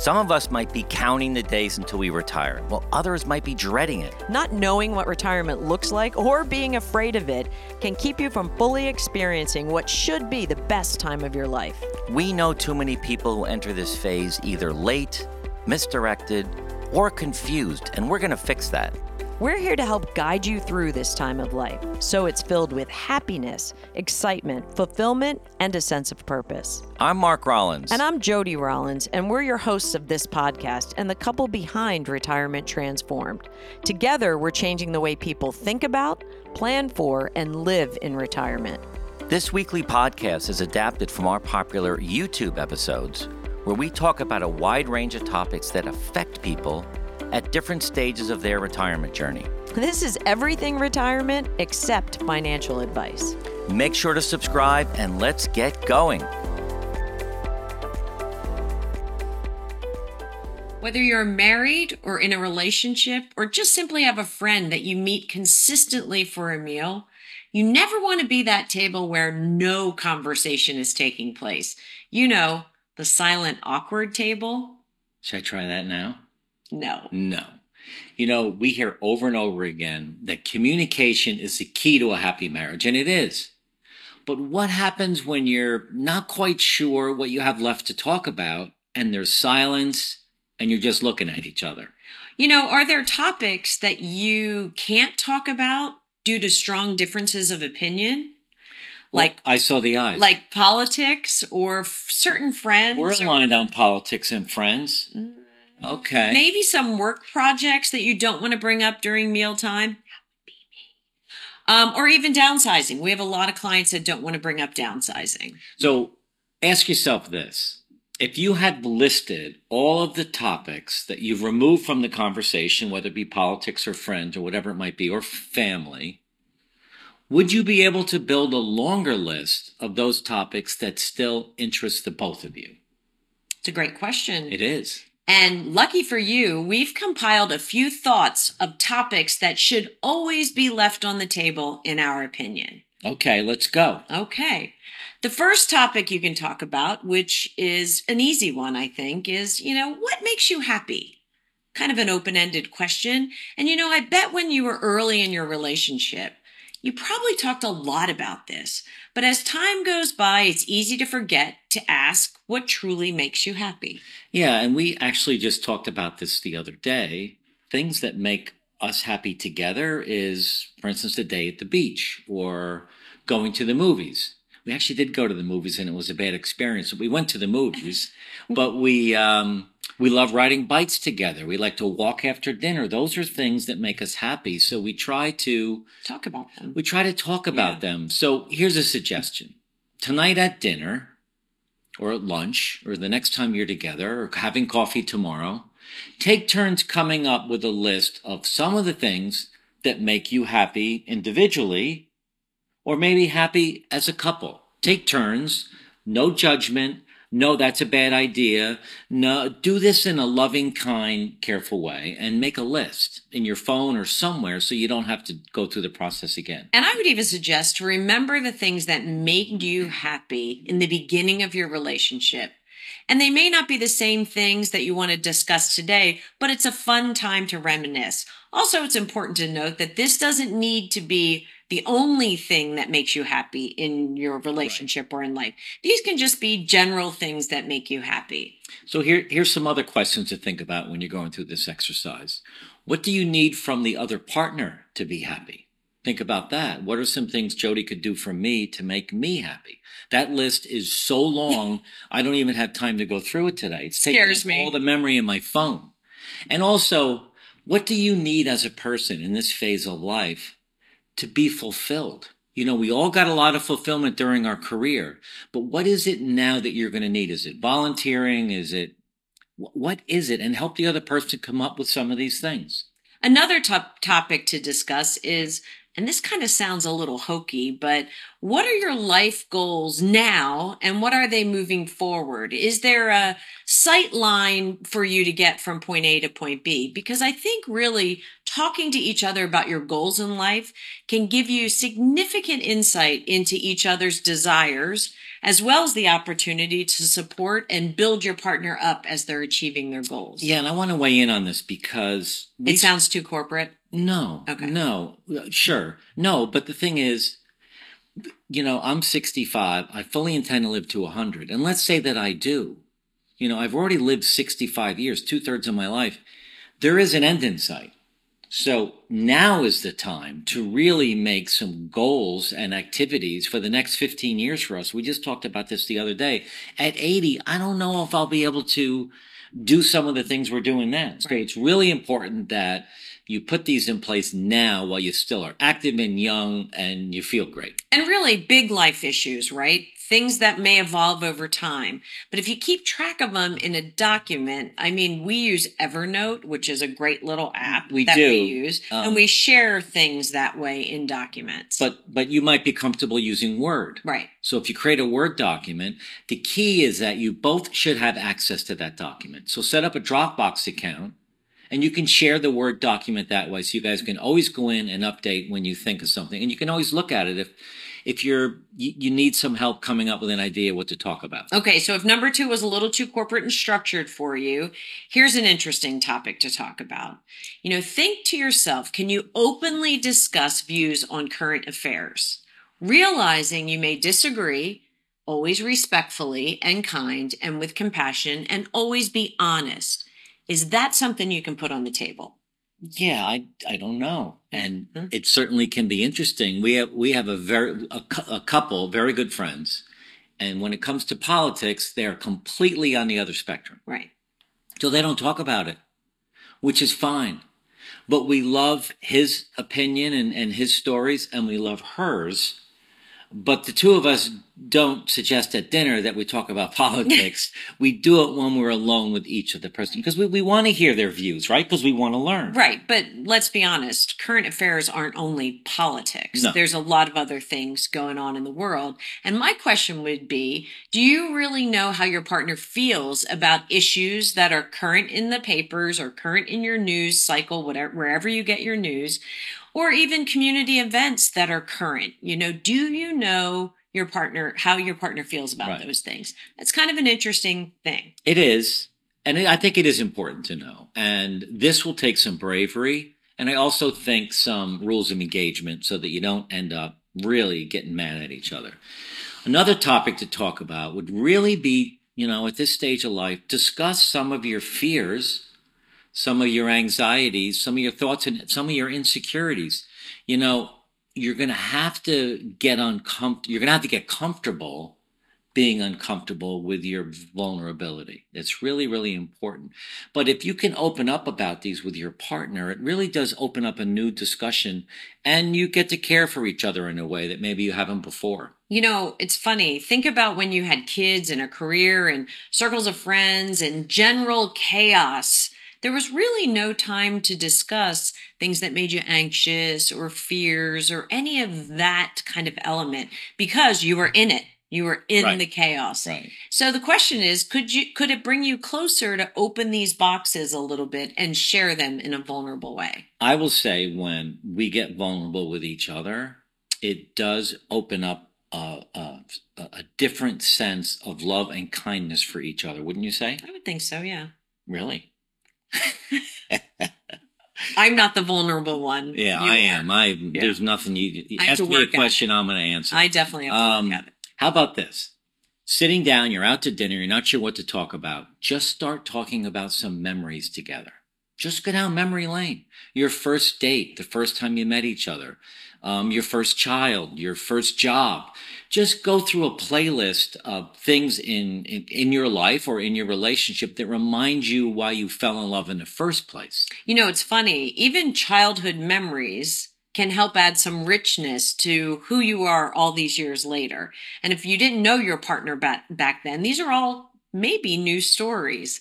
Some of us might be counting the days until we retire, while others might be dreading it. Not knowing what retirement looks like or being afraid of it can keep you from fully experiencing what should be the best time of your life. We know too many people who enter this phase either late, misdirected, or confused, and we're going to fix that. We're here to help guide you through this time of life so it's filled with happiness, excitement, fulfillment, and a sense of purpose. I'm Mark Rollins. And I'm Jody Rollins, and we're your hosts of this podcast and the couple behind Retirement Transformed. Together, we're changing the way people think about, plan for, and live in retirement. This weekly podcast is adapted from our popular YouTube episodes, where we talk about a wide range of topics that affect people at different stages of their retirement journey. This is everything retirement except financial advice. Make sure to subscribe and let's get going. Whether you're married or in a relationship or just simply have a friend that you meet consistently for a meal, you never want to be that table where no conversation is taking place. You know, the silent, awkward table. Should I try that now? No. No. You know, we hear over and over again that communication is the key to a happy marriage, and it is. But what happens when you're not quite sure what you have left to talk about and there's silence and you're just looking at each other? You know, are there topics that you can't talk about due to strong differences of opinion? Like well, I saw the eyes. Like politics or f- certain friends. We're aligned or- on politics and friends. Mm. Okay. Maybe some work projects that you don't want to bring up during mealtime. Um, or even downsizing. We have a lot of clients that don't want to bring up downsizing. So ask yourself this. If you had listed all of the topics that you've removed from the conversation, whether it be politics or friends or whatever it might be, or family, would you be able to build a longer list of those topics that still interest the both of you? It's a great question. It is. And lucky for you, we've compiled a few thoughts of topics that should always be left on the table, in our opinion. Okay, let's go. Okay. The first topic you can talk about, which is an easy one, I think, is, you know, what makes you happy? Kind of an open ended question. And, you know, I bet when you were early in your relationship, you probably talked a lot about this, but as time goes by, it's easy to forget to ask what truly makes you happy. Yeah, and we actually just talked about this the other day. Things that make us happy together is, for instance, a day at the beach or going to the movies. We actually did go to the movies and it was a bad experience. We went to the movies, but we, um, we love riding bikes together. We like to walk after dinner. Those are things that make us happy. So we try to talk about them. We try to talk about yeah. them. So here's a suggestion. Tonight at dinner or at lunch or the next time you're together or having coffee tomorrow, take turns coming up with a list of some of the things that make you happy individually or maybe happy as a couple. Take turns, no judgment, no, that's a bad idea. No, do this in a loving, kind, careful way and make a list in your phone or somewhere so you don't have to go through the process again. And I would even suggest to remember the things that made you happy in the beginning of your relationship. And they may not be the same things that you want to discuss today, but it's a fun time to reminisce. Also, it's important to note that this doesn't need to be the only thing that makes you happy in your relationship right. or in life. These can just be general things that make you happy. So here, here's some other questions to think about when you're going through this exercise. What do you need from the other partner to be happy? Think about that. What are some things Jody could do for me to make me happy? That list is so long, I don't even have time to go through it today. It's Scares me. all the memory in my phone. And also, what do you need as a person in this phase of life to be fulfilled. You know, we all got a lot of fulfillment during our career, but what is it now that you're going to need? Is it volunteering? Is it, what is it? And help the other person come up with some of these things. Another top topic to discuss is and this kind of sounds a little hokey, but what are your life goals now and what are they moving forward? Is there a sight line for you to get from point A to point B? Because I think really talking to each other about your goals in life can give you significant insight into each other's desires as well as the opportunity to support and build your partner up as they're achieving their goals. Yeah, and I want to weigh in on this because it sounds too corporate. No. Okay. No. Uh, sure. No, but the thing is, you know, I'm 65. I fully intend to live to 100. And let's say that I do. You know, I've already lived 65 years, two thirds of my life. There is an end in sight. So now is the time to really make some goals and activities for the next 15 years for us. We just talked about this the other day. At 80, I don't know if I'll be able to do some of the things we're doing then. So it's really important that you put these in place now while you still are active and young and you feel great. And really big life issues, right? Things that may evolve over time. But if you keep track of them in a document, I mean, we use Evernote, which is a great little app we that do. we use, um, and we share things that way in documents. But but you might be comfortable using Word. Right. So if you create a Word document, the key is that you both should have access to that document. So set up a Dropbox account and you can share the Word document that way. So you guys can always go in and update when you think of something. And you can always look at it if, if you're, you, you need some help coming up with an idea what to talk about. Okay. So if number two was a little too corporate and structured for you, here's an interesting topic to talk about. You know, think to yourself, can you openly discuss views on current affairs? Realizing you may disagree, always respectfully and kind and with compassion, and always be honest. Is that something you can put on the table? Yeah, I I don't know, and mm-hmm. it certainly can be interesting. We have we have a very a, a couple very good friends, and when it comes to politics, they're completely on the other spectrum. Right. So they don't talk about it, which is fine. But we love his opinion and, and his stories, and we love hers but the two of us don't suggest at dinner that we talk about politics. we do it when we're alone with each of the person because we, we want to hear their views, right? Because we want to learn. Right. But let's be honest, current affairs aren't only politics. No. There's a lot of other things going on in the world. And my question would be, do you really know how your partner feels about issues that are current in the papers or current in your news cycle, whatever, wherever you get your news? Or even community events that are current. You know, do you know your partner, how your partner feels about right. those things? That's kind of an interesting thing. It is. And I think it is important to know. And this will take some bravery. And I also think some rules of engagement so that you don't end up really getting mad at each other. Another topic to talk about would really be, you know, at this stage of life, discuss some of your fears some of your anxieties, some of your thoughts, and some of your insecurities. You know, you're going to have to get uncomfortable. You're going to have to get comfortable being uncomfortable with your vulnerability. It's really, really important. But if you can open up about these with your partner, it really does open up a new discussion and you get to care for each other in a way that maybe you haven't before. You know, it's funny. Think about when you had kids and a career and circles of friends and general chaos there was really no time to discuss things that made you anxious or fears or any of that kind of element because you were in it. You were in right. the chaos. Right. So the question is, could you could it bring you closer to open these boxes a little bit and share them in a vulnerable way? I will say when we get vulnerable with each other, it does open up a, a, a, different sense of love and kindness for each other, wouldn't you say? I would think so, yeah. Really? I'm not the vulnerable one. Yeah, you I are. am. I yeah. there's nothing you, you ask me a question, I'm going to answer. I definitely have um, work at it. How about this? Sitting down, you're out to dinner, you're not sure what to talk about. Just start talking about some memories together. Just go down memory lane. Your first date, the first time you met each other, um, your first child, your first job. Just go through a playlist of things in, in, in your life or in your relationship that remind you why you fell in love in the first place. You know, it's funny. Even childhood memories can help add some richness to who you are all these years later. And if you didn't know your partner back, back then, these are all maybe new stories.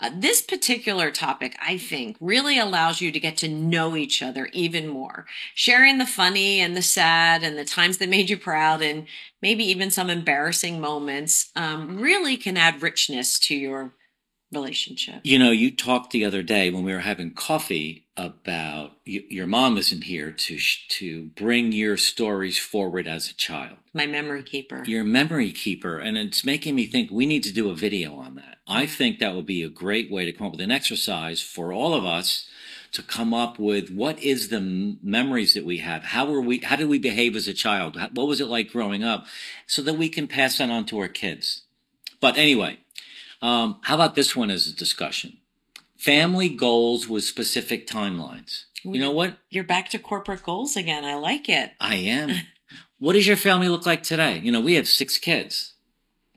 Uh, this particular topic, I think, really allows you to get to know each other even more, sharing the funny and the sad and the times that made you proud and maybe even some embarrassing moments um, really can add richness to your relationship. You know, you talked the other day when we were having coffee about your mom isn't here to sh- to bring your stories forward as a child. My memory keeper. Your memory keeper, and it's making me think we need to do a video on that. I think that would be a great way to come up with an exercise for all of us to come up with what is the m- memories that we have how were we how did we behave as a child what was it like growing up so that we can pass that on to our kids but anyway um, how about this one as a discussion? Family goals with specific timelines. You know what? You're back to corporate goals again. I like it. I am. what does your family look like today? You know, we have six kids,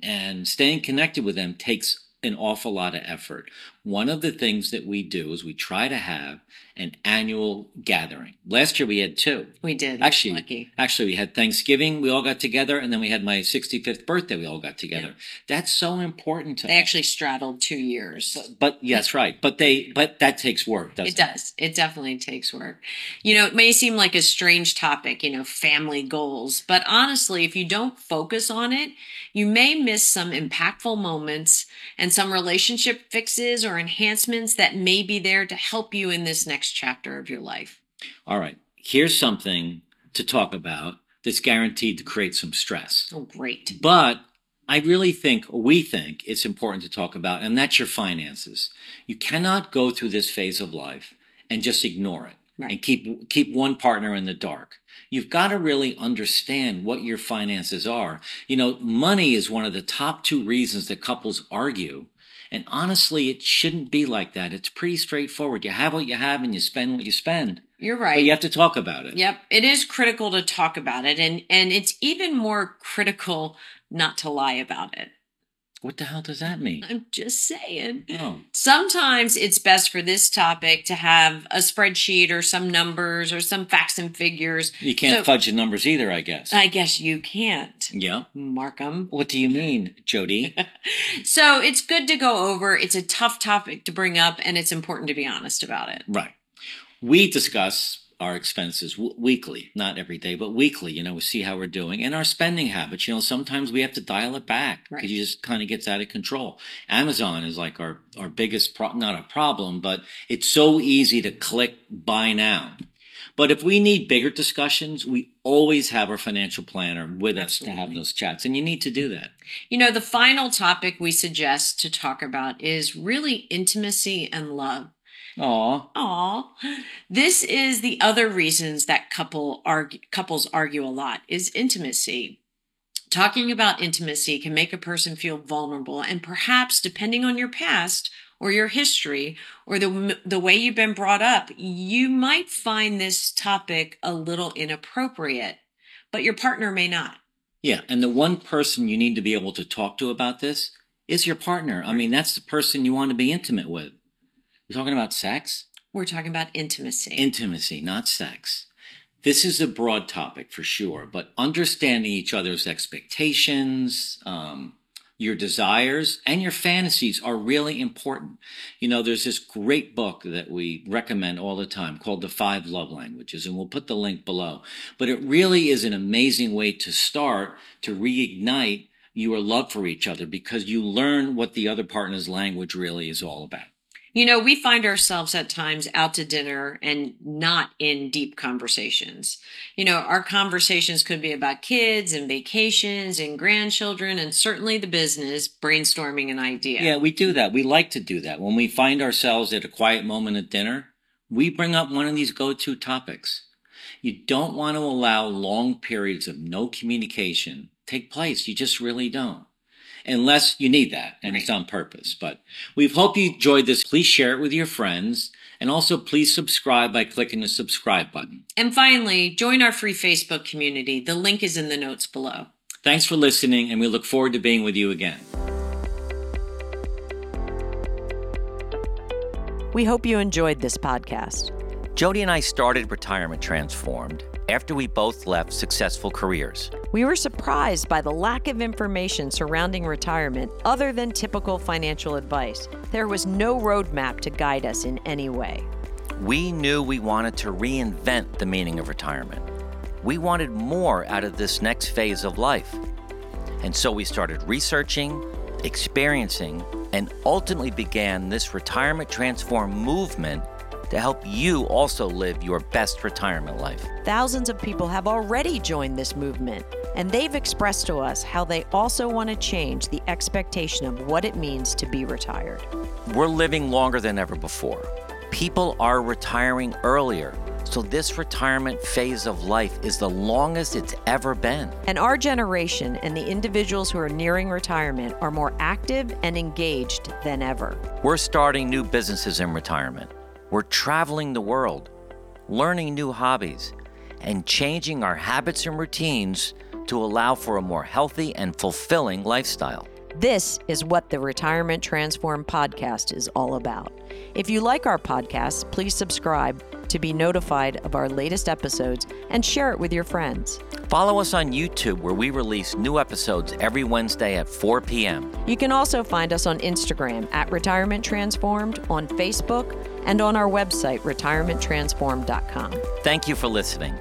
and staying connected with them takes an awful lot of effort. One of the things that we do is we try to have an annual gathering. Last year we had two. We did. Actually, Lucky. actually, we had Thanksgiving. We all got together, and then we had my 65th birthday. We all got together. Yeah. That's so important to They us. actually straddled two years. But yes, right. But they, but that takes work. Doesn't It does. It definitely takes work. You know, it may seem like a strange topic, you know, family goals, but honestly, if you don't focus on it, you may miss some impactful moments and some relationship fixes or enhancements that may be there to help you in this next chapter of your life. All right. Here's something to talk about that's guaranteed to create some stress. Oh, great. But I really think, we think, it's important to talk about, and that's your finances. You cannot go through this phase of life and just ignore it Right. and keep keep one partner in the dark. You've got to really understand what your finances are. You know, money is one of the top two reasons that couples argue. And honestly, it shouldn't be like that. It's pretty straightforward. You have what you have and you spend what you spend. You're But right. you have to talk about it. Yep, it is critical to talk about it and and it's even more critical not to lie about it. What the hell does that mean? I'm just saying. Oh, Sometimes it's best for this topic to have a spreadsheet or some numbers or some facts and figures. you can't So- fudge the numbers either, I guess. I guess you can't, yeah. Markham. What do you mean, Jody? So it's good to go over. It's a tough topic to bring up, and it's important to be honest about it. right. We discuss our expenses w- weekly, not every day, but weekly. You know, we see how we're doing and our spending habits. You know, sometimes we have to dial it back because Right. you just kind of gets out of control. Amazon is like our our biggest pro- not a problem, but it's so easy to click buy now. But if we need bigger discussions, we always have our financial planner with us to have those chats, and you need to do that. You know, the final topic we suggest to talk about is really intimacy and love. Aw, Aw, this is the other reasons that couple argue, couples argue a lot is intimacy. Talking about intimacy can make a person feel vulnerable, and perhaps, depending on your past or your history or the the way you've been brought up, you might find this topic a little inappropriate, but your partner may not. Yeah, and the one person you need to be able to talk to about this is your partner. I mean, that's the person you want to be intimate with. We're talking about sex? We're talking about intimacy. Intimacy, not sex. This is a broad topic for sure, but understanding each other's expectations, um, your desires, and your fantasies are really important. You know, there's this great book that we recommend all the time called The Five Love Languages, and we'll put the link below. But it really is an amazing way to start to reignite your love for each other because you learn what the other partner's language really is all about. You know, we find ourselves at times out to dinner and not in deep conversations. You know, our conversations could be about kids and vacations and grandchildren and certainly the business, brainstorming an idea. Yeah, we do that. We like to do that. When we find ourselves at a quiet moment at dinner, we bring up one of these go to topics. You don't want to allow long periods of no communication take place. You just really don't. Unless you need that and it's on purpose. But we hope you enjoyed this. Please share it with your friends. And also, please subscribe by clicking the subscribe button. And finally, join our free Facebook community. The link is in the notes below. Thanks for listening, and we look forward to being with you again. We hope you enjoyed this podcast. Jody and I started Retirement Transformed after we both left successful careers. We were surprised by the lack of information surrounding retirement other than typical financial advice. There was no roadmap to guide us in any way. We knew we wanted to reinvent the meaning of retirement. We wanted more out of this next phase of life. And so we started researching, experiencing, and ultimately began this Retirement Transform movement to help you also live your best retirement life. Thousands of people have already joined this movement, and they've expressed to us how they also want to change the expectation of what it means to be retired. We're living longer than ever before. People are retiring earlier. So, this retirement phase of life is the longest it's ever been. And our generation and the individuals who are nearing retirement are more active and engaged than ever. We're starting new businesses in retirement. We're traveling the world, learning new hobbies, and changing our habits and routines to allow for a more healthy and fulfilling lifestyle. This is what the Retirement Transform podcast is all about. If you like our podcast, please subscribe to be notified of our latest episodes and share it with your friends. Follow us on YouTube where we release new episodes every Wednesday at 4 p.m. You can also find us on Instagram at Retirement Transformed, on Facebook, and on our website, retirementtransformed.com. Thank you for listening.